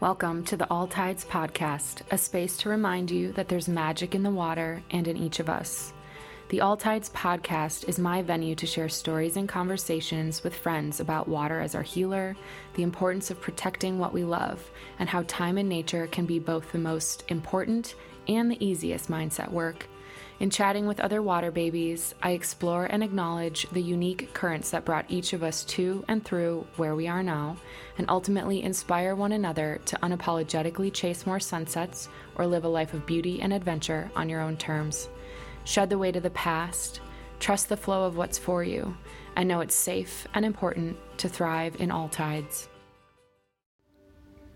Welcome to the All Tides Podcast, a space to remind you that there's magic in the water and in each of us. The All Tides Podcast is my venue to share stories and conversations with friends about water as our healer, the importance of protecting what we love, and how time in nature can be both the most important and the easiest mindset work. In chatting with other water babies, I explore and acknowledge the unique currents that brought each of us to and through where we are now, and ultimately inspire one another to unapologetically chase more sunsets or live a life of beauty and adventure on your own terms. Shed the weight of the past, trust the flow of what's for you, and know it's safe and important to thrive in all tides.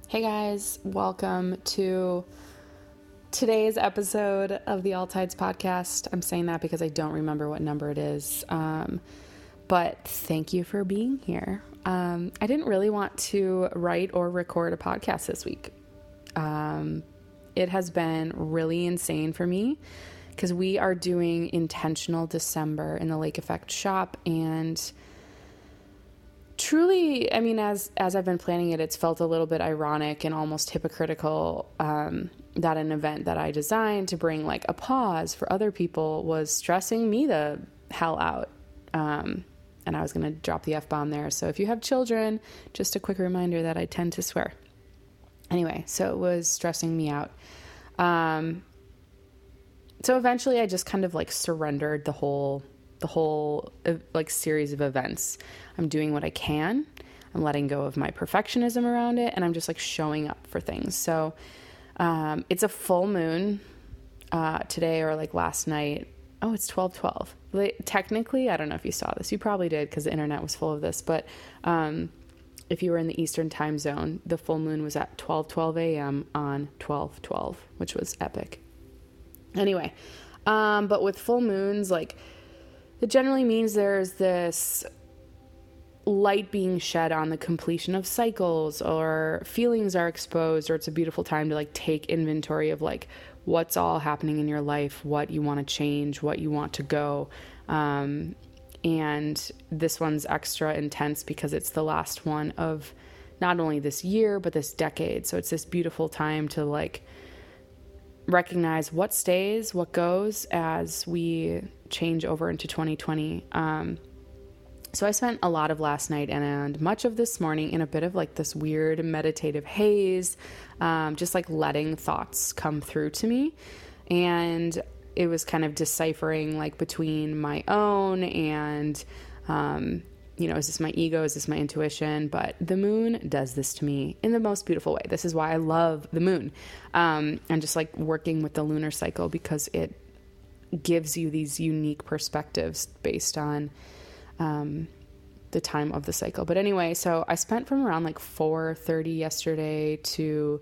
Hey guys, welcome to today's episode of the All Tides podcast. I'm saying that because I don't remember what number it is. Um, but thank you for being here. Um, I didn't really want to write or record a podcast this week. Um, it has been really insane for me because we are doing intentional December in the Lake Effect shop and truly i mean as as i've been planning it it's felt a little bit ironic and almost hypocritical um, that an event that I designed to bring like a pause for other people was stressing me the hell out. Um, and I was going to drop the F bomb there. So if you have children, just a quick reminder that I tend to swear. Anyway, so it was stressing me out. Um, so eventually I just kind of like surrendered the whole the whole uh, like series of events. I'm doing what I can. I'm letting go of my perfectionism around it and I'm just like showing up for things. So um, it's a full moon uh, today or like last night. Oh, it's 12 12. Technically, I don't know if you saw this. You probably did because the internet was full of this. But um, if you were in the Eastern time zone, the full moon was at 12 12 a.m. on 12 12, which was epic. Anyway, um, but with full moons, like it generally means there's this light being shed on the completion of cycles or feelings are exposed or it's a beautiful time to like take inventory of like what's all happening in your life what you want to change what you want to go. Um, and this one's extra intense because it's the last one of not only this year but this decade. So it's this beautiful time to like recognize what stays what goes as we change over into 2020 um, so I spent a lot of last night and much of this morning in a bit of like this weird meditative haze, um, just like letting thoughts come through to me. And it was kind of deciphering like between my own and, um, you know, is this my ego? Is this my intuition? But the moon does this to me in the most beautiful way. This is why I love the moon. Um, and just like working with the lunar cycle because it gives you these unique perspectives based on um, the time of the cycle. But anyway, so I spent from around like 4:30 yesterday to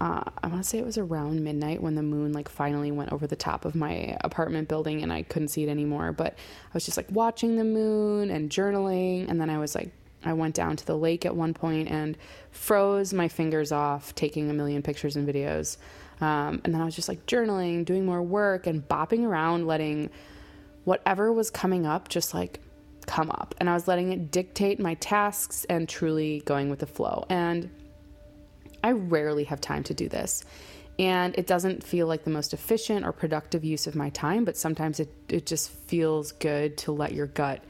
uh, I want to say it was around midnight when the moon like finally went over the top of my apartment building and I couldn't see it anymore. But I was just like watching the moon and journaling, and then I was like I went down to the lake at one point and froze my fingers off, taking a million pictures and videos. Um, and then I was just like journaling, doing more work, and bopping around, letting whatever was coming up just like come up. And I was letting it dictate my tasks and truly going with the flow. And I rarely have time to do this. And it doesn't feel like the most efficient or productive use of my time, but sometimes it, it just feels good to let your gut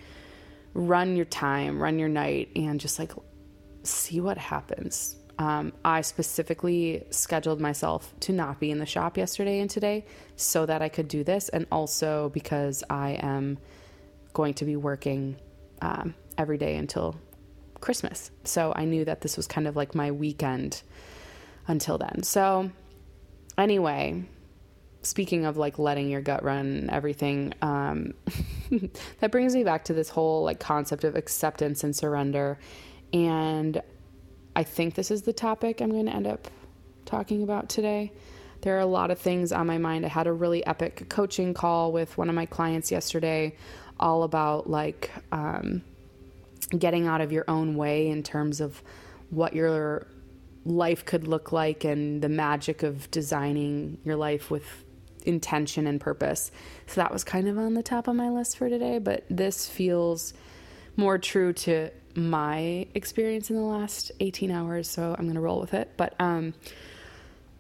run your time, run your night, and just like see what happens. Um, I specifically scheduled myself to not be in the shop yesterday and today so that I could do this, and also because I am going to be working um, every day until Christmas. So I knew that this was kind of like my weekend until then. So, anyway, speaking of like letting your gut run everything, um, that brings me back to this whole like concept of acceptance and surrender. And I think this is the topic I'm going to end up talking about today. There are a lot of things on my mind. I had a really epic coaching call with one of my clients yesterday, all about like um, getting out of your own way in terms of what your life could look like and the magic of designing your life with intention and purpose. So that was kind of on the top of my list for today, but this feels more true to my experience in the last 18 hours, so I'm going to roll with it. But um,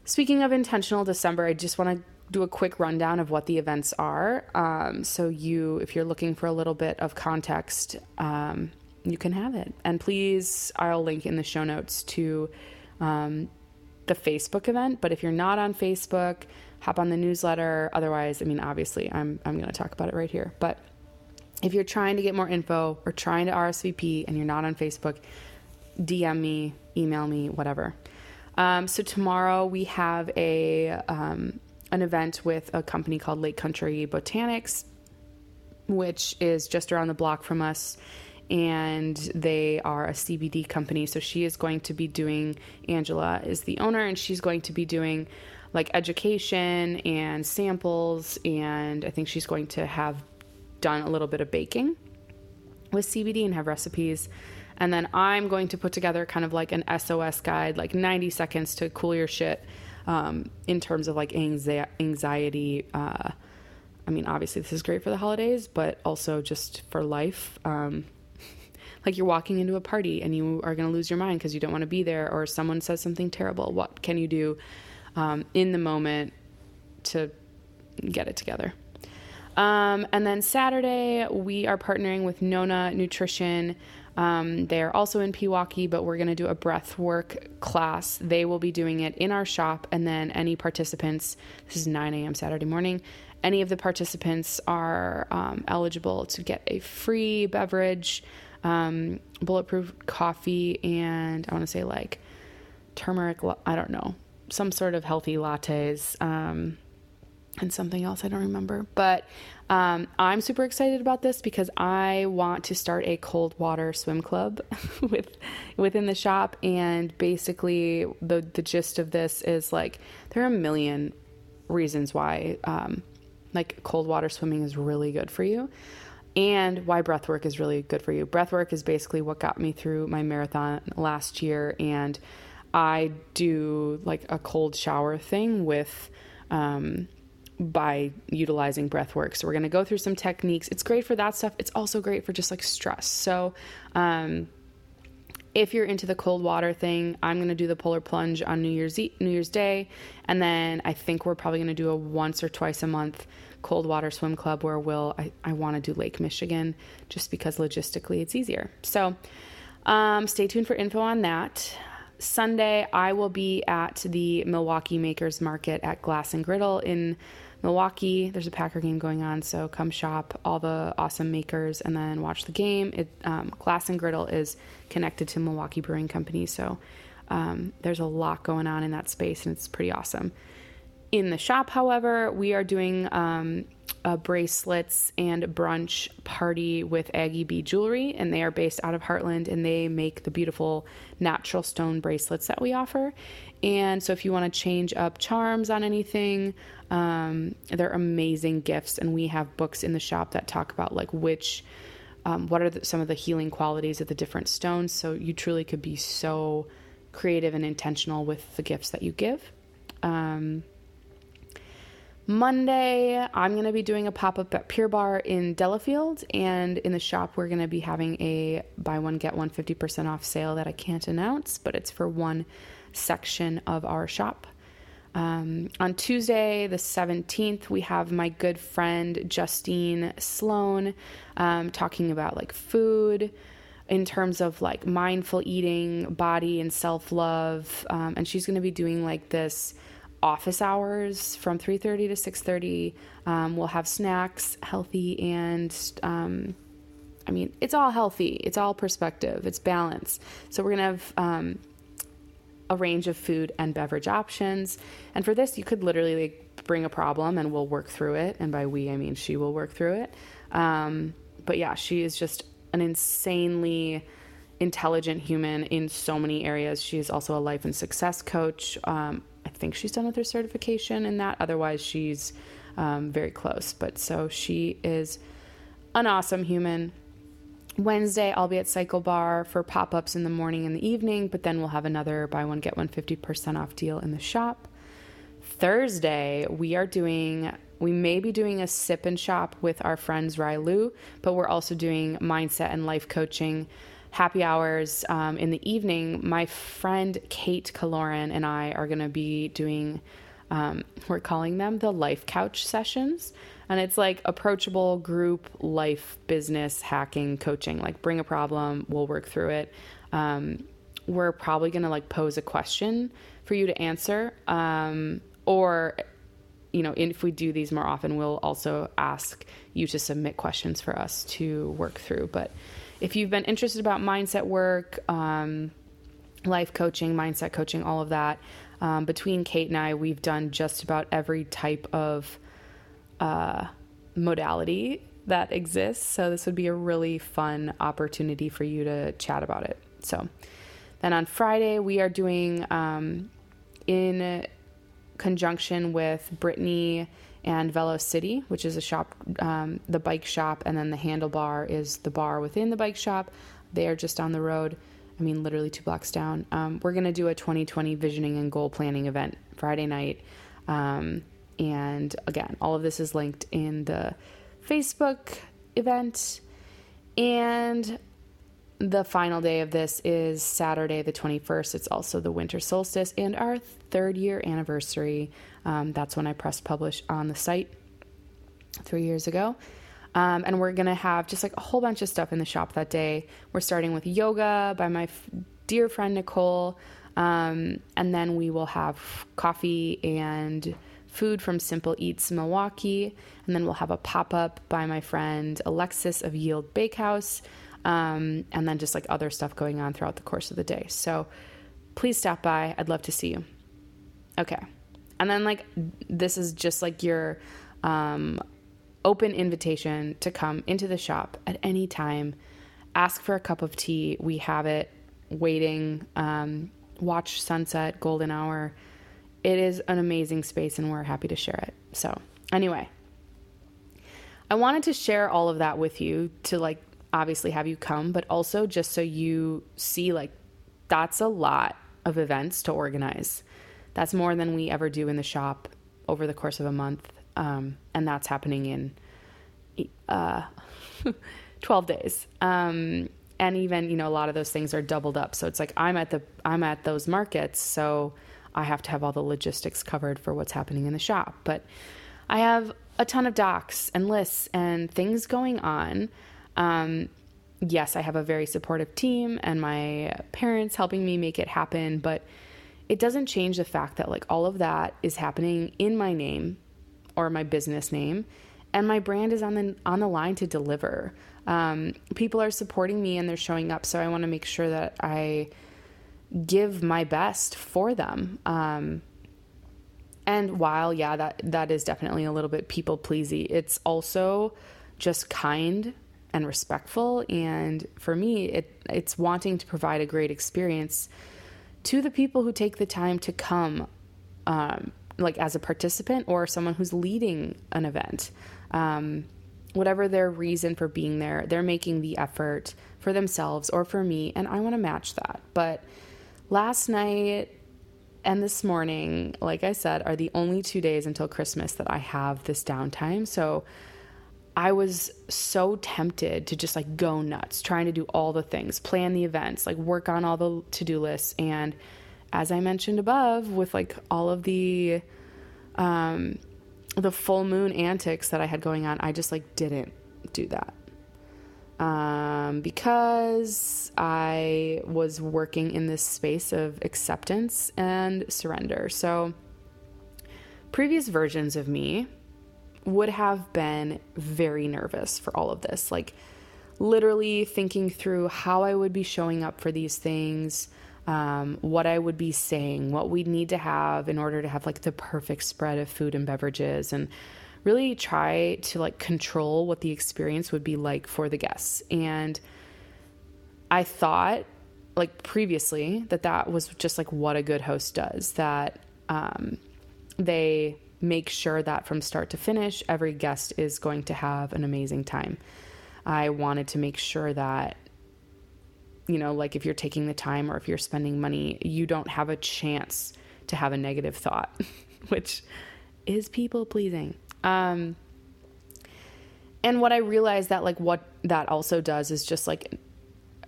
speaking of intentional December, I just want to do a quick rundown of what the events are. Um, so you, if you're looking for a little bit of context, um, you can have it. And please, I'll link in the show notes to um, the Facebook event. But if you're not on Facebook, hop on the newsletter. Otherwise, I mean, obviously, I'm I'm going to talk about it right here. But if you're trying to get more info or trying to RSVP and you're not on Facebook, DM me, email me, whatever. Um, so tomorrow we have a um, an event with a company called Lake Country Botanics, which is just around the block from us. And they are a CBD company. So she is going to be doing, Angela is the owner, and she's going to be doing like education and samples. And I think she's going to have done a little bit of baking with CBD and have recipes. And then I'm going to put together kind of like an SOS guide, like 90 seconds to cool your shit um, in terms of like anxiety. Uh, I mean, obviously, this is great for the holidays, but also just for life. Um, like you're walking into a party and you are going to lose your mind because you don't want to be there, or someone says something terrible. What can you do um, in the moment to get it together? Um, and then Saturday, we are partnering with Nona Nutrition. Um, they're also in Pewaukee, but we're going to do a breath work class. They will be doing it in our shop, and then any participants, this is 9 a.m. Saturday morning, any of the participants are um, eligible to get a free beverage, um, bulletproof coffee, and I want to say like turmeric, I don't know, some sort of healthy lattes. Um, and something else I don't remember. But um, I'm super excited about this because I want to start a cold water swim club with within the shop. And basically, the the gist of this is like there are a million reasons why um, like cold water swimming is really good for you. And why breath work is really good for you. Breath work is basically what got me through my marathon last year. And I do like a cold shower thing with um, by utilizing breath work. So we're going to go through some techniques. It's great for that stuff. It's also great for just like stress. So, um, if you're into the cold water thing, I'm going to do the polar plunge on New Year's e- New Year's Day, and then I think we're probably going to do a once or twice a month cold water swim club where we'll I, I want to do Lake Michigan just because logistically it's easier. So, um, stay tuned for info on that. Sunday, I will be at the Milwaukee Makers Market at Glass and Griddle in Milwaukee. There's a Packer game going on, so come shop all the awesome makers and then watch the game. It, um, Glass and Griddle is connected to Milwaukee Brewing Company, so um, there's a lot going on in that space, and it's pretty awesome. In the shop, however, we are doing um, a bracelets and brunch party with Aggie B Jewelry, and they are based out of Hartland, and they make the beautiful natural stone bracelets that we offer. And so, if you want to change up charms on anything, um, they're amazing gifts, and we have books in the shop that talk about like which, um, what are the, some of the healing qualities of the different stones. So you truly could be so creative and intentional with the gifts that you give. Um, Monday, I'm going to be doing a pop up at Pure Barre in Delafield, and in the shop, we're going to be having a buy one, get one 50% off sale that I can't announce, but it's for one section of our shop. Um, on Tuesday, the 17th, we have my good friend Justine Sloan um, talking about like food in terms of like mindful eating, body, and self love. Um, and she's going to be doing like this office hours from 3.30 to 6.30 um, we'll have snacks healthy and um, i mean it's all healthy it's all perspective it's balance so we're going to have um, a range of food and beverage options. And for this, you could literally like, bring a problem and we'll work through it. And by we, I mean she will work through it. Um, but yeah, she is just an insanely intelligent human in so many areas. She is also a life and success coach. Um, think she's done with her certification in that. Otherwise, she's um, very close. But so she is an awesome human. Wednesday, I'll be at Cycle Bar for pop ups in the morning and the evening, but then we'll have another buy one, get one 50% off deal in the shop. Thursday, we are doing we may be doing a sip and shop with our friends Rai Lu, but we're also doing mindset and life coaching happy hours um, in the evening. My friend Kate Kaloran and I are going to be doing, um, we're calling them the life couch sessions. And it's like approachable group life business hacking coaching. Like, bring a problem, we'll work through it. Um, we're probably going to like pose a question for you to answer. Um, or you know, if we do these more often, we'll also ask you to submit questions for us to work through. But if you've been interested about mindset work, um, life coaching, mindset coaching, all of that, um, between Kate and I, we've done just about every type of uh, modality that exists. So this would be a really fun opportunity for you to chat about it. So then on Friday, we are doing um, in conjunction with Brittany and Velo City, which is a shop, um, the bike shop, and then the Handlebar is the bar within the bike shop. They are just down the road. I mean, literally two blocks down. Um, we're going to do a 2020 visioning and goal planning event Friday night. Um, and again, all of this is linked in the Facebook event. And the final day of this is Saturday, the 21st. It's also the winter solstice and our third year anniversary. Um, that's when I pressed publish on the site three years ago. Um, and we're going to have just like a whole bunch of stuff in the shop that day. We're starting with yoga by my f- dear friend Nicole. Um, and then we will have coffee and food from Simple Eats Milwaukee. And then we'll have a pop up by my friend Alexis of Yield Bakehouse um, and then just like other stuff going on throughout the course of the day. So please stop by. I'd love to see you. Okay. And then, like, this is just like your um, open invitation to come into the shop at any time, ask for a cup of tea. We have it waiting, um, watch sunset, golden hour. It is an amazing space, and we're happy to share it. So, anyway, I wanted to share all of that with you to like obviously have you come, but also just so you see like that's a lot of events to organize. That's more than we ever do in the shop over the course of a month. Um, and that's happening in uh, 12 days. Um, and even, you know, a lot of those things are doubled up. So it's like I'm at the I'm at those markets, so I have to have all the logistics covered for what's happening in the shop. But I have a ton of docs and lists and things going on um, yes, I have a very supportive team and my parents helping me make it happen, but it doesn't change the fact that like all of that is happening in my name or my business name and my brand is on the on the line to deliver. Um, people are supporting me and they're showing up, so I want to make sure that I give my best for them. Um, and while yeah, that that is definitely a little bit people pleasy, it's also just kind and respectful. And for me, it, it's wanting to provide a great experience to the people who take the time to come, um, like as a participant or someone who's leading an event. Um, whatever their reason for being there, they're making the effort for themselves or for me, and I want to match that. But last night and this morning, like I said, are the only two days until Christmas that I have this downtime. So I was so tempted to just like go nuts, trying to do all the things, plan the events, like work on all the to do lists. And as I mentioned above, with like all of the, um, the full moon antics that I had going on, I just like didn't do that. Um, because I was working in this space of acceptance and surrender. So, previous versions of me would have been very nervous for all of this. Like, literally thinking through how I would be showing up for these things, um, what I would be saying, what we'd need to have in order to have like the perfect spread of food and beverages, and really try to like control what the experience would be like for the guests. And I thought, like previously, that that was just like what a good host does, that um, they make sure that from start to finish, every guest is going to have an amazing time. I wanted to make sure that, you know, like if you're taking the time or if you're spending money, you don't have a chance to have a negative thought, which is people pleasing. Um, and what I realized that like what that also does is just like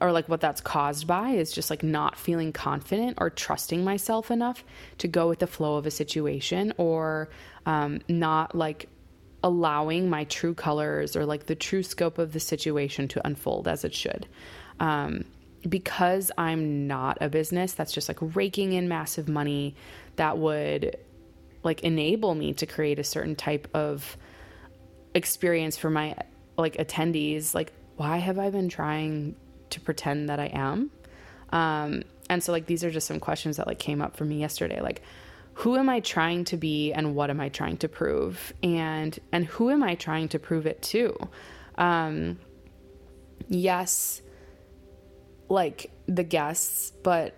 or like what that's caused by is just like not feeling confident or trusting myself enough to go with the flow of a situation or um, not like allowing my true colors or like the true scope of the situation to unfold as it should. Um, because I'm not a business that's just like raking in massive money that would like enable me to create a certain type of experience for my like attendees like why have i been trying to pretend that i am. Um and so like these are just some questions that like came up for me yesterday. Like who am i trying to be and what am i trying to prove? And and who am i trying to prove it to? Um yes like the guests but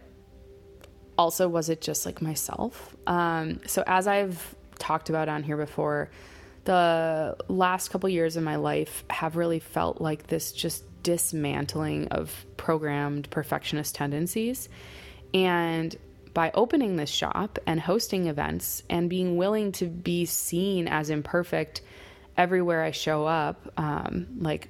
also was it just like myself? Um so as i've talked about on here before the last couple years of my life have really felt like this just dismantling of programmed perfectionist tendencies. And by opening this shop and hosting events and being willing to be seen as imperfect everywhere I show up, um, like,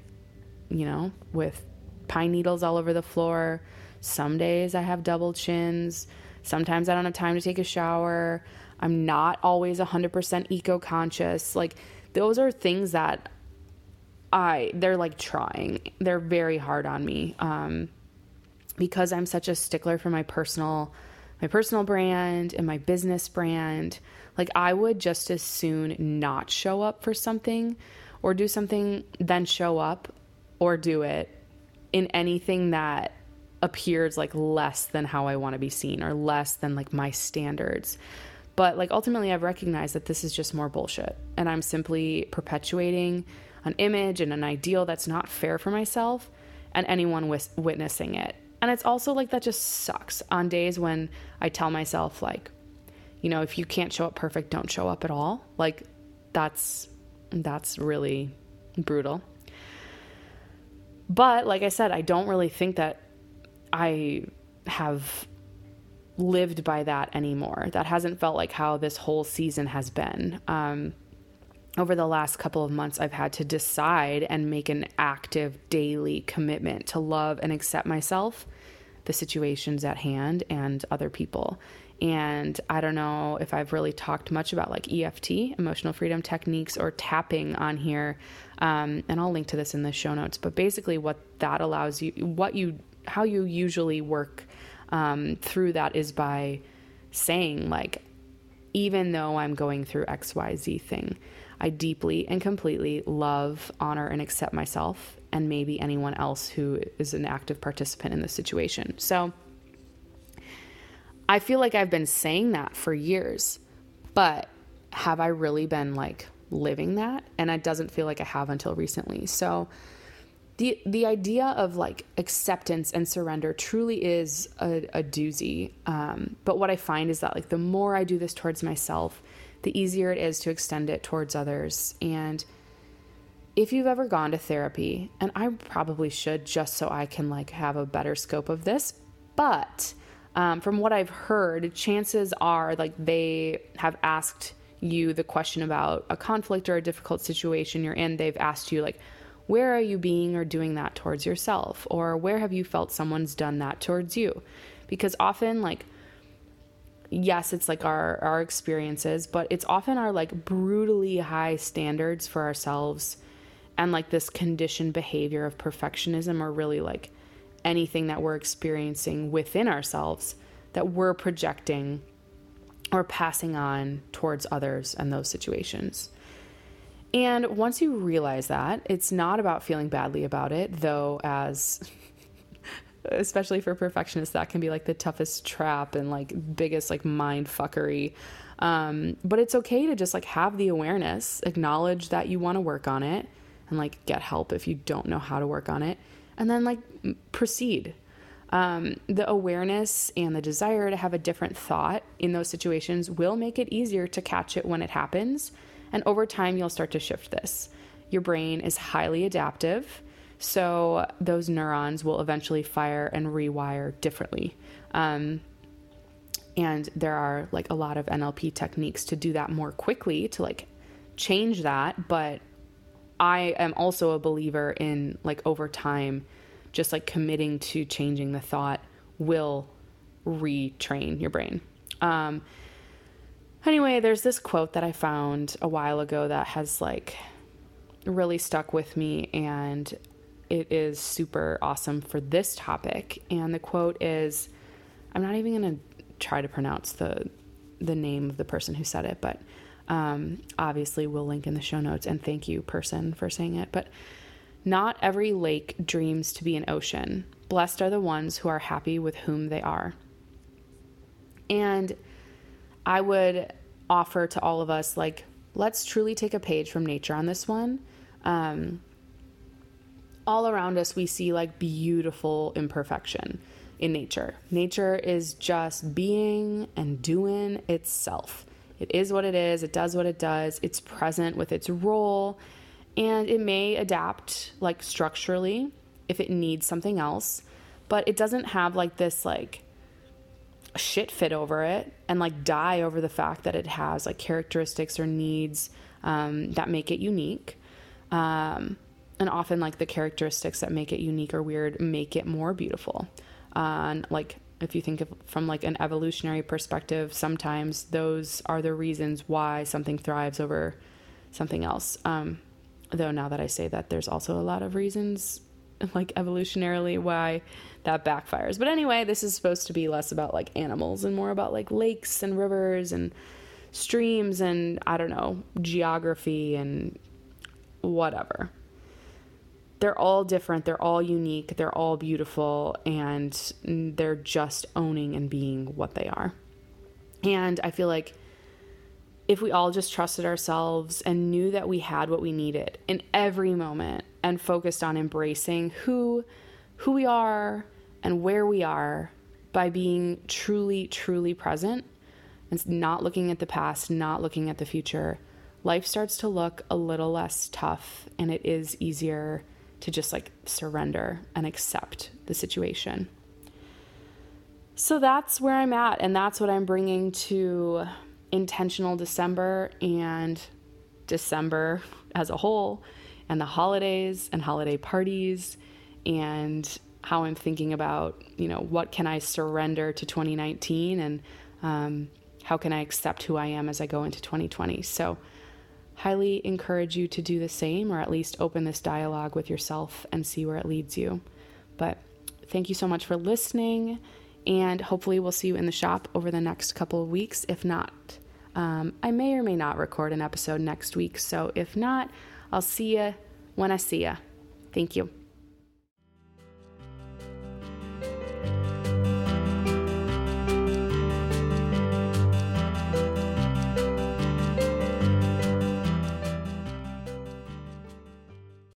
you know, with pine needles all over the floor. Some days I have double chins. Sometimes I don't have time to take a shower. I'm not always 100% eco conscious. Like, those are things that I, they're like trying. They're very hard on me. Um, because I'm such a stickler for my personal my personal brand and my business brand. Like I would just as soon not show up for something or do something than show up or do it in anything that appears like less than how I want to be seen or less than like my standards. But like ultimately, I've recognized that this is just more bullshit. And I'm simply perpetuating an image and an ideal that's not fair for myself and anyone witnessing it. And it's also like that just sucks on days when I tell myself, like, you know, if you can't show up perfect, don't show up at all. Like, that's that's really brutal. But like I said, I don't really think that I have lived by that anymore. That hasn't felt like how this whole season has been. Um, over the last couple of months, I've had to decide and make an active daily commitment to love and accept myself, the situations at hand, and other people. And I don't know if I've really talked much about like EFT, emotional freedom techniques, or tapping on here. Um, and I'll link to this in the show notes. But basically, what that allows you, what you, how you usually work um, through that is by saying, like, even though I'm going through XYZ thing, I deeply and completely love, honor, and accept myself and maybe anyone else who is an active participant in this situation. So I feel like I've been saying that for years, but have I really been like living that? And it doesn't feel like I have until recently. So the the idea of like acceptance and surrender truly is a, a doozy. Um, but what I find is that like the more I do this towards myself, the easier it is to extend it towards others. And if you've ever gone to therapy, and I probably should just so I can like have a better scope of this, but um, from what I've heard, chances are like they have asked you the question about a conflict or a difficult situation you're in. They've asked you like where are you being or doing that towards yourself? Or where have you felt someone's done that towards you? Because often, like, yes, it's like our, our experiences, but it's often our like brutally high standards for ourselves and like this conditioned behavior of perfectionism or really like anything that we're experiencing within ourselves that we're projecting or passing on towards others and those situations. And once you realize that, it's not about feeling badly about it, though, as especially for perfectionists, that can be like the toughest trap and like biggest like mind fuckery. Um, but it's okay to just like have the awareness, acknowledge that you want to work on it, and like get help if you don't know how to work on it, and then like proceed. Um, the awareness and the desire to have a different thought in those situations will make it easier to catch it when it happens and over time, you'll start to shift this. Your brain is highly adaptive, so those neurons will eventually fire and rewire differently. Um, and there are like a lot of NLP techniques to do that more quickly to like change that, but I am also a believer in like over time, just like committing to changing the thought will retrain your brain. Um, anyway, there's this quote that I found a while ago that has like really stuck with me and it is super awesome for this topic. And the quote is I'm not even going to try to pronounce the the name of the person who said it, but um, obviously we'll link in the show notes. And thank you, person, for saying it. But not every lake dreams to be an ocean. Blessed are the ones who are happy with whom they are. And I would offer to all of us, like, let's truly take a page from nature on this one. Um, all around us, we see like beautiful imperfection in nature. Nature is just being and doing itself. It is what it is, it does what it does, it's present with its role, and it may adapt like structurally if it needs something else, but it doesn't have like this like shit fit over it and like die over the fact that it has like characteristics or needs um, that make it unique. Um, and often, like the characteristics that make it unique or weird make it more beautiful. Uh, and like if you think of from like an evolutionary perspective, sometimes those are the reasons why something thrives over something else. Um, though now that I say that, there's also a lot of reasons like evolutionarily why that backfires. But anyway, this is supposed to be less about like animals and more about like lakes and rivers and streams and I don't know, geography and whatever. They're all different, they're all unique, they're all beautiful, and they're just owning and being what they are. And I feel like if we all just trusted ourselves and knew that we had what we needed in every moment and focused on embracing who who we are and where we are by being truly truly present and not looking at the past, not looking at the future, life starts to look a little less tough and it is easier to just like surrender and accept the situation. So that's where I'm at, and that's what I'm bringing to intentional December and December as a whole, and the holidays and holiday parties, and how I'm thinking about, you know, what can I surrender to 2019 and um, how can I accept who I am as I go into 2020. So, highly encourage you to do the same or at least open this dialogue with yourself and see where it leads you. But thank you so much for listening, and hopefully, we'll see you in the shop over the next couple of weeks. If not, um, I may or may not record an episode next week. So if not, I'll see you when I see you. Thank you.